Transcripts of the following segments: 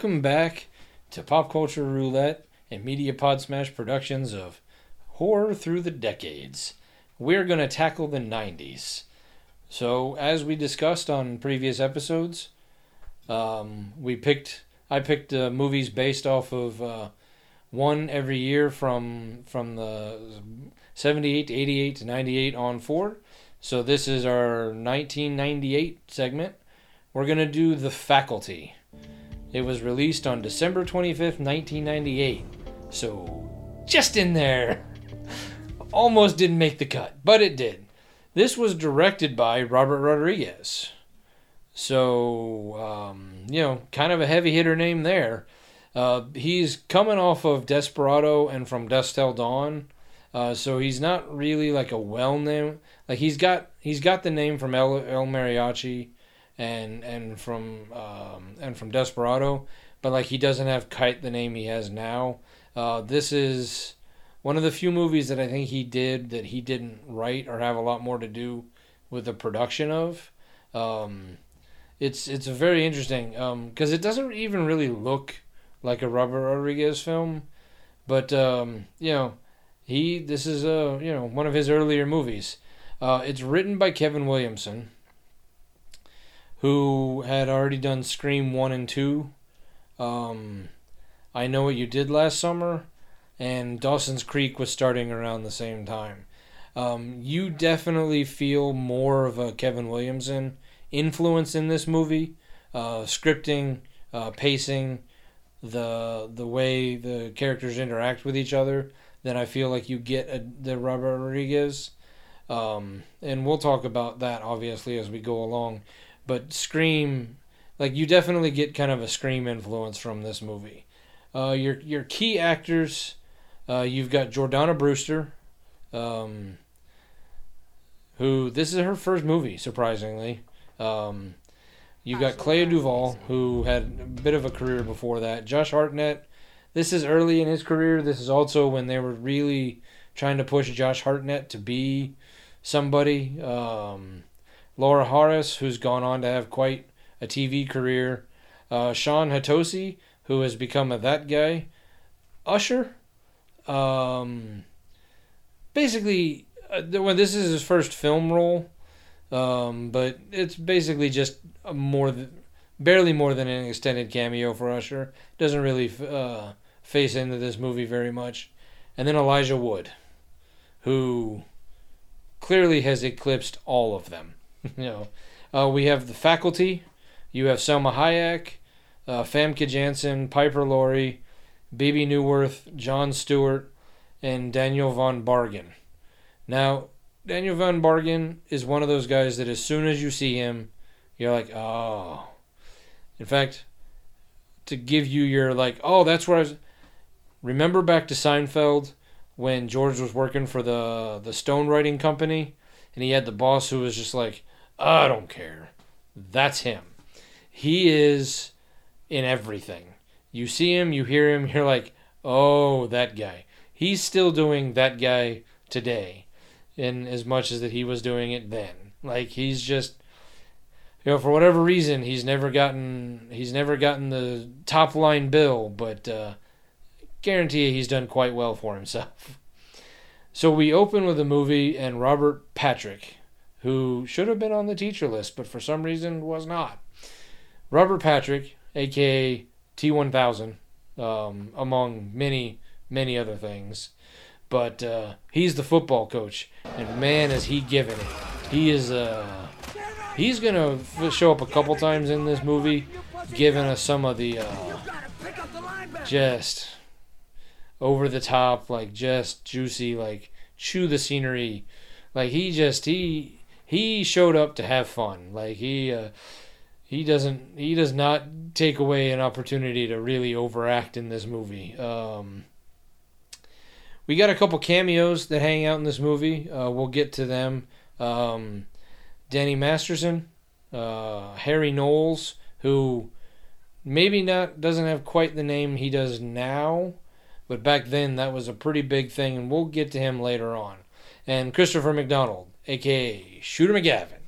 welcome back to Pop Culture Roulette and Media Pod Smash productions of Horror Through the Decades. We're going to tackle the 90s. So, as we discussed on previous episodes, um, we picked I picked uh, movies based off of uh, one every year from from the 78 to 88 to 98 on forward. So this is our 1998 segment. We're going to do The Faculty. It was released on December 25th, 1998. So, just in there. Almost didn't make the cut, but it did. This was directed by Robert Rodriguez. So, um, you know, kind of a heavy hitter name there. Uh, he's coming off of Desperado and From Dusk Till Dawn. Uh, so he's not really like a well known like he's got he's got the name from El, El Mariachi and and from um, and from Desperado, but like he doesn't have Kite the name he has now. Uh, this is one of the few movies that I think he did that he didn't write or have a lot more to do with the production of. Um, it's it's very interesting because um, it doesn't even really look like a Robert Rodriguez film, but um, you know he this is a you know one of his earlier movies. Uh, it's written by Kevin Williamson who had already done Scream 1 and 2. Um, I Know What You Did Last Summer, and Dawson's Creek was starting around the same time. Um, you definitely feel more of a Kevin Williamson influence in this movie. Uh, scripting, uh, pacing, the the way the characters interact with each other than I feel like you get a, the Robert Rodriguez. Um, and we'll talk about that obviously as we go along. But Scream, like you definitely get kind of a Scream influence from this movie. Uh, your your key actors, uh, you've got Jordana Brewster, um, who this is her first movie, surprisingly. Um, you've got Clea Duvall, who had a bit of a career before that. Josh Hartnett, this is early in his career. This is also when they were really trying to push Josh Hartnett to be somebody. Um, Laura Harris, who's gone on to have quite a TV career, uh, Shawn Hatosy, who has become a that guy, Usher. Um, basically, uh, well, this is his first film role, um, but it's basically just more, than, barely more than an extended cameo for Usher. Doesn't really uh, face into this movie very much. And then Elijah Wood, who clearly has eclipsed all of them. know, uh, we have the faculty. You have Salma Hayek, uh, Famke Janssen, Piper Laurie, Bebe Neuwirth, Jon Stewart, and Daniel von Bargen. Now, Daniel von Bargen is one of those guys that as soon as you see him, you're like, oh. In fact, to give you your like, oh, that's where I was. Remember back to Seinfeld when George was working for the the stone writing company, and he had the boss who was just like, I don't care. That's him. He is in everything. You see him, you hear him, you're like, oh, that guy. He's still doing that guy today, in as much as that he was doing it then. Like he's just, you know, for whatever reason, he's never gotten he's never gotten the top line bill, but uh, guarantee you he's done quite well for himself. So we open with a movie and Robert Patrick, who should have been on the teacher list, but for some reason was not. Robert Patrick, aka T1000, um, among many, many other things. But uh, he's the football coach, and man, is he giving it. He is. Uh, he's gonna show up a couple times in this movie, giving us some of the uh, just over the top, like just juicy, like chew the scenery. Like he just he he showed up to have fun. Like he uh, he doesn't he does not take away an opportunity to really overact in this movie. Um, we got a couple cameos that hang out in this movie. Uh, we'll get to them. Um, Danny Masterson, uh, Harry Knowles, who maybe not doesn't have quite the name he does now, but back then that was a pretty big thing, and we'll get to him later on. And Christopher McDonald, aka Shooter McGavin,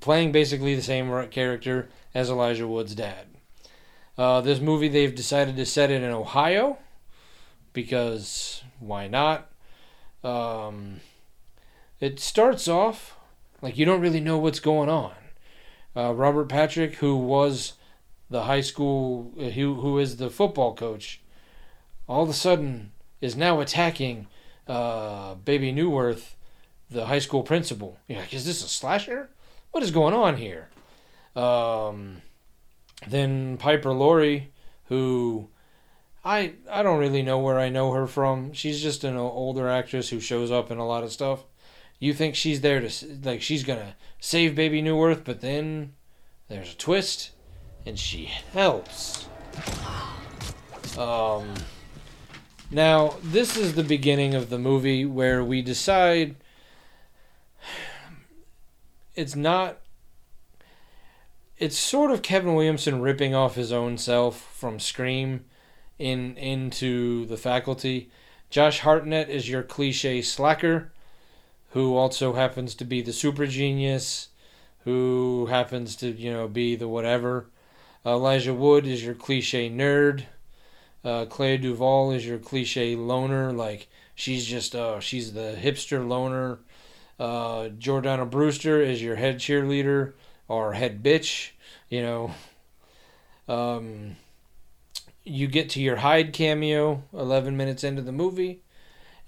playing basically the same character as Elijah Wood's dad. Uh, this movie, they've decided to set it in Ohio because why not? Um, it starts off like you don't really know what's going on. Uh, Robert Patrick, who was the high school, uh, who, who is the football coach, all of a sudden is now attacking uh, Bebe Neuwirth, the high school principal. You're like, is this a slasher? What is going on here? Um, then Piper Laurie, who I I don't really know where I know her from. She's just an older actress who shows up in a lot of stuff. You think she's there to like she's gonna save Bebe Neuwirth, but then there's a twist, and she helps. Um. Now this is the beginning of the movie where we decide it's not it's sort of Kevin Williamson ripping off his own self from Scream in into the faculty. Josh Hartnett is your cliche slacker, who also happens to be the super genius, who happens to you know be the whatever. Elijah Wood is your cliche nerd. Uh, Clea Duvall is your cliche loner, like she's just uh she's the hipster loner. Uh, Jordana Brewster is your head cheerleader or head bitch, you know. Um, you get to your Hyde cameo 11 minutes into the movie,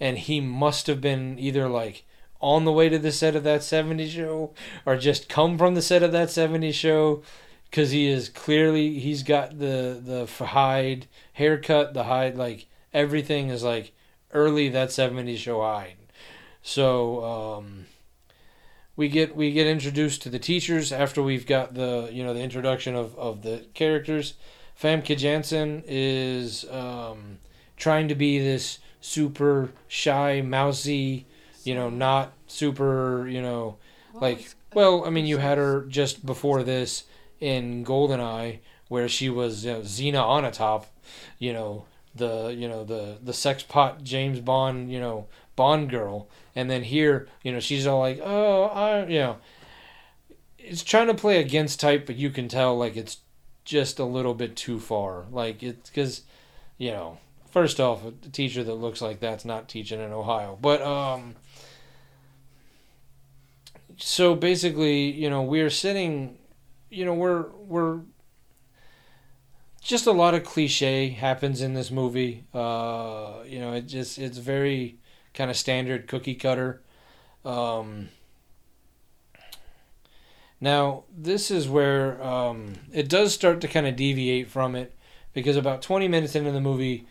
and he must have been either like on the way to the set of that 70s show or just come from the set of that 70s show because he is clearly he's got the the Hyde haircut the Hyde like everything is like early that 70s show Hyde so um we get we get introduced to the teachers after we've got the you know the introduction of, of the characters. Famke Janssen is um, trying to be this super shy, mousy, you know, not super, you know, like, well, I mean, you had her just before this in Goldeneye, where she was you know, Xena Onatopp, you know, the, you know, the, the sex pot James Bond, you know, Bond girl. And then here, you know, she's all like, oh, I, you know, it's trying to play against type, but you can tell, like, it's just a little bit too far. Like it's because, you know, first off, a teacher that looks like that's not teaching in Ohio. But um, so basically, you know, we're sitting, you know, we're we're just a lot of cliche happens in this movie. Uh, you know, it just it's very kind of standard cookie cutter. Um, now, this is where um, it does start to kind of deviate from it because about 20 minutes into the movie,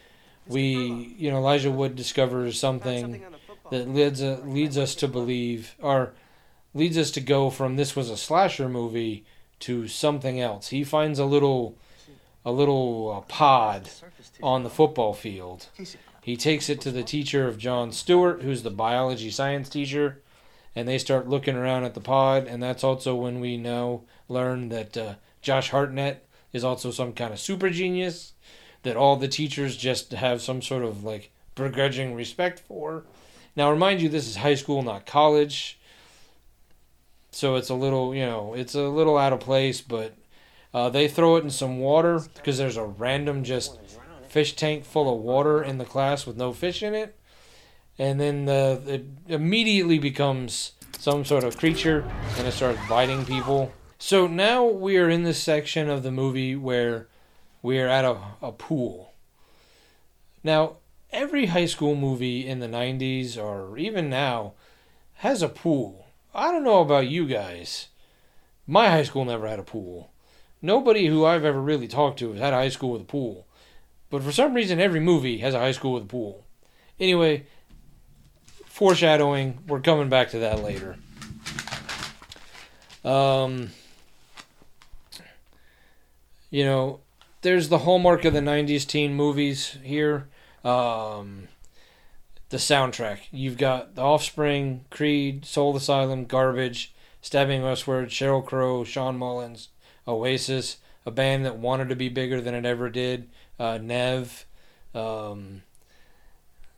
we, you know, Elijah Wood discovers something that leads, uh, leads us to believe, or leads us to go from this was a slasher movie to something else. He finds a little, a little uh, pod on the football field. He takes it to the teacher of Jon Stewart, who's the biology science teacher and they start looking around at the pod, and that's also when we now learn that uh, Josh Hartnett is also some kind of super genius that all the teachers just have some sort of like begrudging respect for. Now, remind you, this is high school, not college, so it's a little, you know, it's a little out of place, but uh, they throw it in some water because there's a random just fish tank full of water in the class with no fish in it and then the, it immediately becomes some sort of creature and it starts biting people. So now we are in this section of the movie where we are at a, a pool. Now, every high school movie in the 90s or even now has a pool. I don't know about you guys. My high school never had a pool. Nobody who I've ever really talked to has had a high school with a pool. But for some reason, every movie has a high school with a pool. Anyway, foreshadowing. We're coming back to that later. Um, you know, there's the hallmark of the '90s teen movies here. Um, the soundtrack. You've got The Offspring, Creed, Soul Asylum, Garbage, Stabbing Westward, Sheryl Crow, Shawn Mullins, Oasis, a band that wanted to be bigger than it ever did. Uh, Nev, um,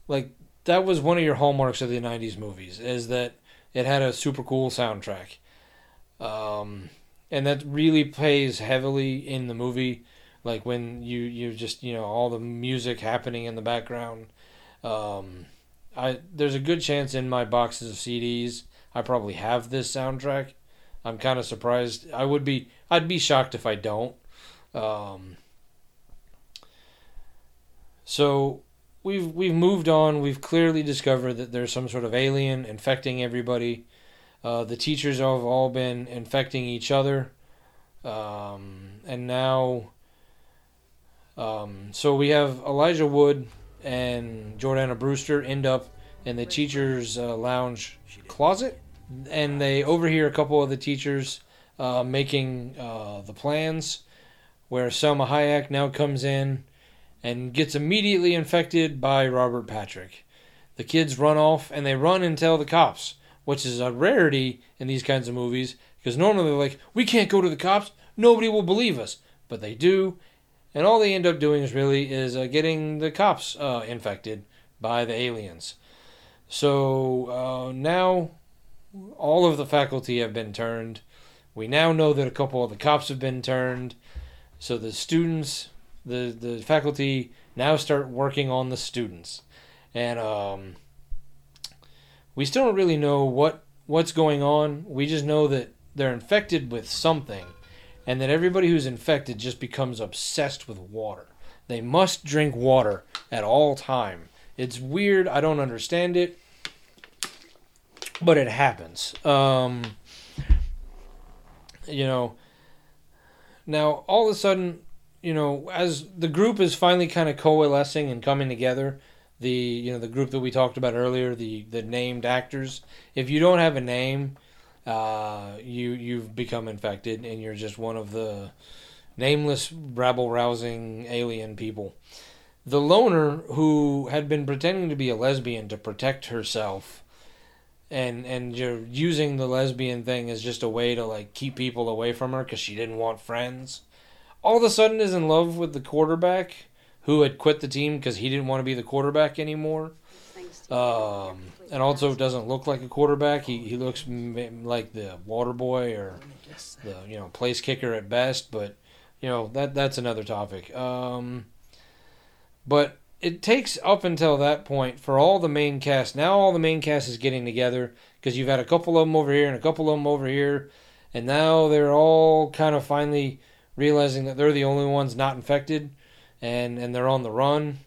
like that was one of your hallmarks of the 90s movies is that it had a super cool soundtrack um, and that really plays heavily in the movie like when you you just you know all the music happening in the background. Um, I there's a good chance in my boxes of CDs I probably have this soundtrack. I'm kind of surprised. I would be I'd be shocked if I don't. Um, so we've we've moved on. We've clearly discovered that there's some sort of alien infecting everybody. Uh, the teachers have all been infecting each other, um, and now. Um, so we have Elijah Wood and Jordana Brewster end up in the teachers' uh, lounge closet, and they overhear a couple of the teachers uh, making uh, the plans. Where Salma Hayek now comes in and gets immediately infected by Robert Patrick. The kids run off and they run and tell the cops, which is a rarity in these kinds of movies because normally they're like, we can't go to the cops, nobody will believe us. But they do, and all they end up doing is really is uh, getting the cops uh, infected by the aliens. So uh, now all of the faculty have been turned. We now know that a couple of the cops have been turned. So the students the the faculty now start working on the students, and um, we still don't really know what what's going on. We just know that they're infected with something, and that everybody who's infected just becomes obsessed with water. They must drink water at all time. It's weird. I don't understand it, but it happens. Um, you know. Now all of a sudden, you know, as the group is finally kind of coalescing and coming together, the you know the group that we talked about earlier, the the named actors. If you don't have a name, uh, you you've become infected, and you're just one of the nameless rabble rousing alien people. The loner who had been pretending to be a lesbian to protect herself and and you're using the lesbian thing as just a way to like keep people away from her because she didn't want friends all of a sudden is in love with the quarterback who had quit the team because he didn't want to be the quarterback anymore. Um, and also doesn't look like a quarterback. He, he looks like the water boy or the you know place kicker at best. But you know that that's another topic. Um, but it takes up until that point for all the main cast. Now all the main cast is getting together because you've had a couple of them over here and a couple of them over here, and now they're all kind of finally realizing that they're the only ones not infected and, and they're on the run.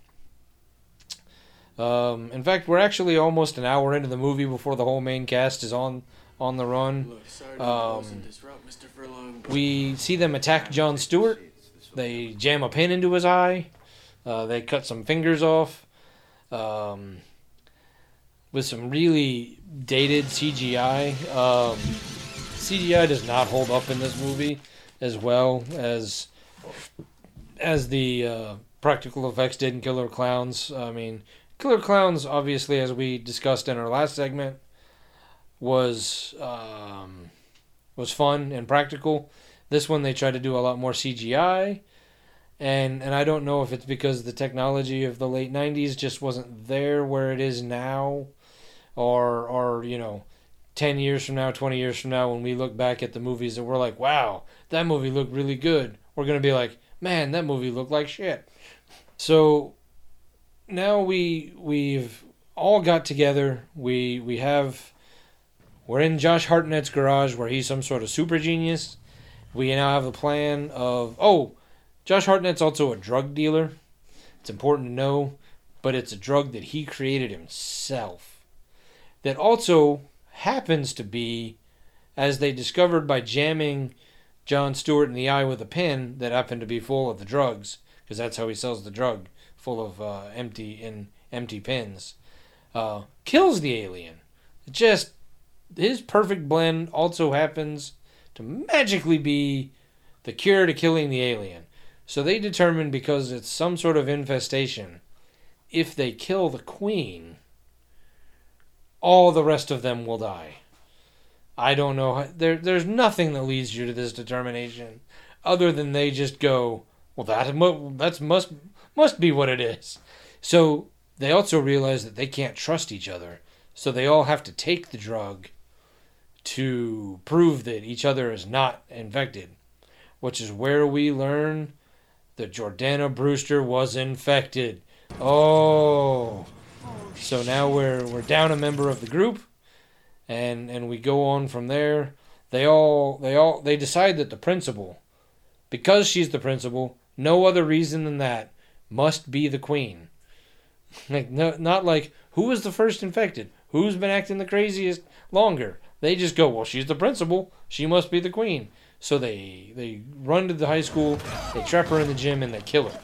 Um, in fact, we're actually almost an hour into the movie before the whole main cast is on on the run. Um, we see them attack Jon Stewart. They jam a pin into his eye. Uh, they cut some fingers off. Um, with some really dated CGI. Um, CGI does not hold up in this movie as well as as the uh, practical effects did in Killer Clowns. I mean, Killer Clowns, obviously, as we discussed in our last segment, was um, was fun and practical. This one they tried to do a lot more CGI, and and I don't know if it's because the technology of the late '90s just wasn't there where it is now, or or you know 10 years from now, 20 years from now, when we look back at the movies and we're like, wow, that movie looked really good, we're going to be like, man, that movie looked like shit. So now we we've all got together. We we have we're in Josh Hartnett's garage where he's some sort of super genius. We now have the plan of oh, Josh Hartnett's also a drug dealer. It's important to know, but it's a drug that he created himself. That also happens to be, as they discovered by jamming Jon Stewart in the eye with a pin that happened to be full of the drugs, because that's how he sells the drug, full of uh, empty in empty pins, uh, kills the alien. Just his perfect blend also happens to magically be the cure to killing the alien. So they determine because it's some sort of infestation, if they kill the queen, all the rest of them will die. I don't know. There, there's nothing that leads you to this determination, other than they just go, well, that that's must must be what it is. So they also realize that they can't trust each other, so they all have to take the drug to prove that each other is not infected, which is where we learn that Jordana Brewster was infected. Oh. So now we're we're down a member of the group and and we go on from there. They all they all they decide that the principal because she's the principal, no other reason than that, must be the queen. Like no not like who was the first infected? Who's been acting the craziest longer? They just go, well, she's the principal. She must be the queen. So they they run to the high school, they trap her in the gym, and they kill her,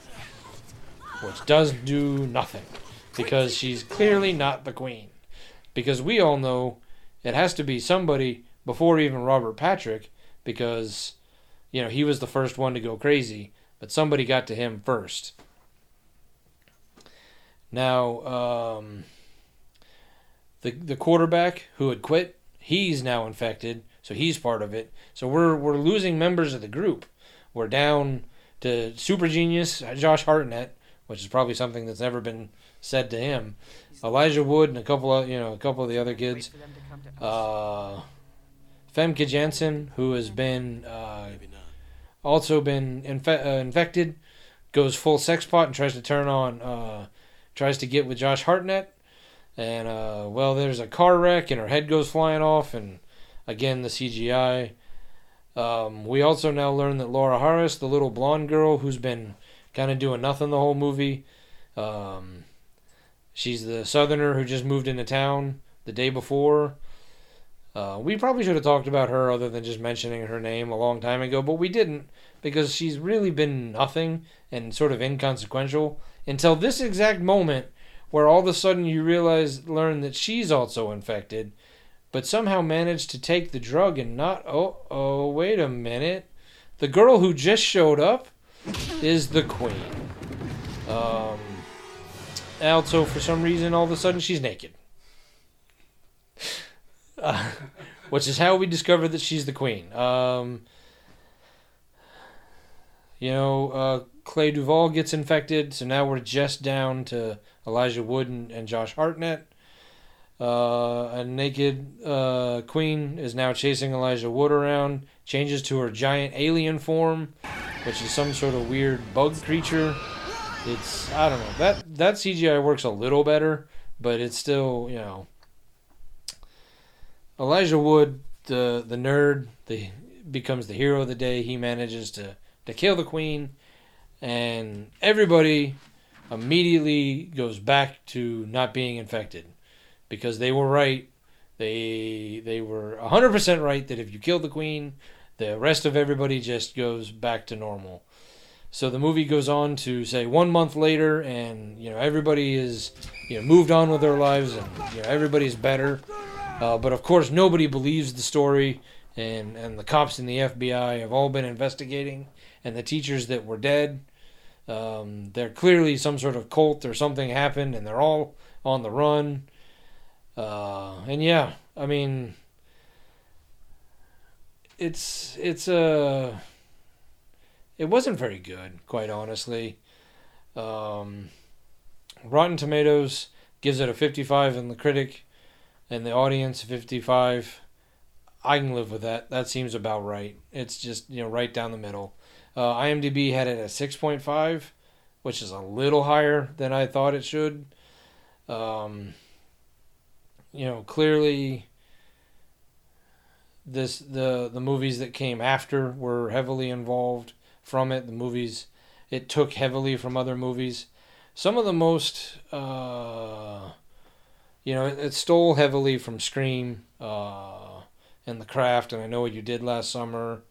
which does do nothing because she's clearly not the queen. Because we all know it has to be somebody before even Robert Patrick, because you know he was the first one to go crazy, but somebody got to him first. Now, um, the the quarterback who had quit, he's now infected, so he's part of it. So we're we're losing members of the group. We're down to super genius Josh Hartnett, which is probably something that's never been said to him. Elijah Wood and a couple of you know a couple of the other kids. Uh, Famke Janssen, who has been uh, also been infe- uh, infected, goes full sex pot and tries to turn on, uh, tries to get with Josh Hartnett, and uh, well, there's a car wreck and her head goes flying off, and again the CGI. Um, we also now learn that Laura Harris, the little blonde girl who's been kind of doing nothing the whole movie, um, she's the southerner who just moved into town the day before. Uh, we probably should have talked about her other than just mentioning her name a long time ago, but we didn't because she's really been nothing and sort of inconsequential until this exact moment where all of a sudden you realize, learn that she's also infected, but somehow managed to take the drug and not. Oh, oh, wait a minute. The girl who just showed up is the queen. Um, also, for some reason, all of a sudden she's naked. Uh, which is how we discover that she's the queen. Um, you know, uh, Clea Duvall gets infected, so now we're just down to Elijah Wood and, and Josh Hartnett. Uh, a naked uh, queen is now chasing Elijah Wood around, changes to her giant alien form, which is some sort of weird bug creature. It's I don't know that that CGI works a little better, but it's still you know Elijah Wood, the the nerd, the becomes the hero of the day. He manages to to kill the queen, and everybody immediately goes back to not being infected because they were right. They they were hundred percent right that if you kill the queen, the rest of everybody just goes back to normal. So the movie goes on to say one month later, and you know everybody is you know moved on with their lives, and you know everybody's better. Uh, but of course, nobody believes the story, and, and the cops and the FBI have all been investigating, and the teachers that were dead, um, they're clearly some sort of cult or something happened, and they're all on the run. Uh, and yeah, I mean, it's it's a uh, it wasn't very good, quite honestly. Um, Rotten Tomatoes gives it a 55 in the critic and the audience 55 i can live with that. That seems about right. It's just you know right down the middle. Uh, imdb had it at 6.5 which is a little higher than i thought it should. Um, you know clearly this the the movies that came after were heavily involved from it the movies it took heavily from other movies some of the most uh, you know, it, it stole heavily from Scream uh, and The Craft, and I know what you did last summer.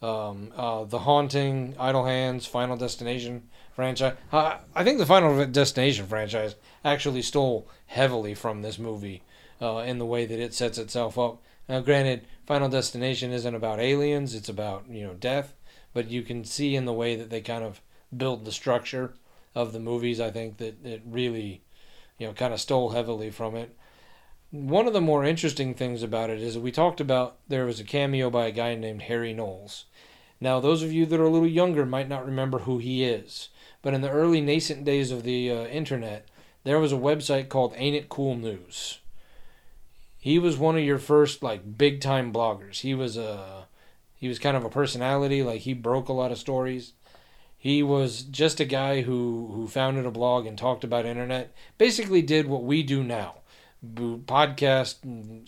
Um, uh, the Haunting, Idle Hands, Final Destination franchise. Uh, I think the Final Destination franchise actually stole heavily from this movie uh, in the way that it sets itself up. Now, granted, Final Destination isn't about aliens; it's about you know death. But you can see in the way that they kind of build the structure of the movies. I think that it really you know, kind of stole heavily from it. One of the more interesting things about it is we talked about there was a cameo by a guy named Harry Knowles. Now, those of you that are a little younger might not remember who he is, but in the early nascent days of the uh, internet, there was a website called Ain't It Cool News. He was one of your first like big time bloggers. He was a he was kind of a personality, like he broke a lot of stories. He was just a guy who, who founded a blog and talked about internet. Basically, did what we do now podcast,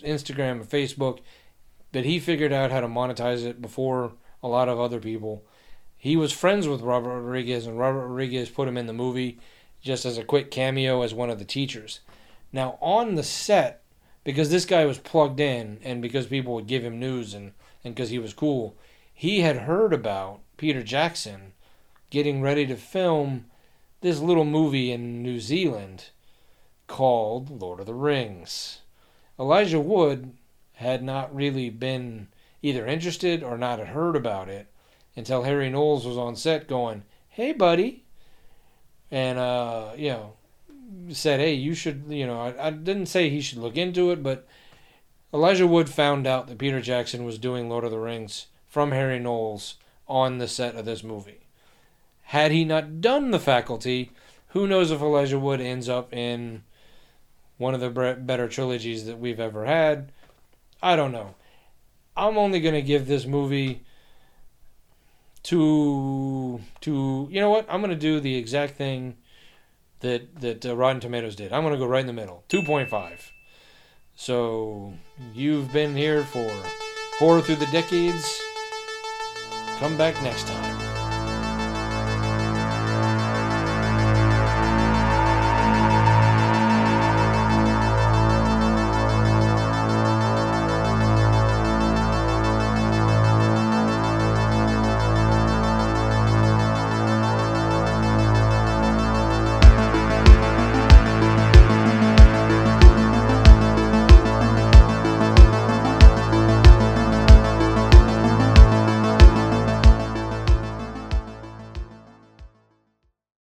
Instagram, and Facebook. But he figured out how to monetize it before a lot of other people. He was friends with Robert Rodriguez, and Robert Rodriguez put him in the movie just as a quick cameo as one of the teachers. Now, on the set, because this guy was plugged in and because people would give him news and and because he was cool, he had heard about Peter Jackson getting ready to film this little movie in New Zealand called Lord of the Rings. Elijah Wood had not really been either interested or not had heard about it until Harry Knowles was on set going, "Hey, buddy," and uh, you know, said, "Hey, you should," you know, I, I didn't say he should look into it, but Elijah Wood found out that Peter Jackson was doing Lord of the Rings from Harry Knowles on the set of this movie. Had he not done the faculty, who knows if Elijah Wood ends up in one of the better trilogies that we've ever had. I don't know. I'm only going to give this movie to to you know what? I'm going to do the exact thing that that uh, Rotten Tomatoes did. I'm going to go right in the middle. 2.5. So you've been here for Horror Through the Decades. Come back next time.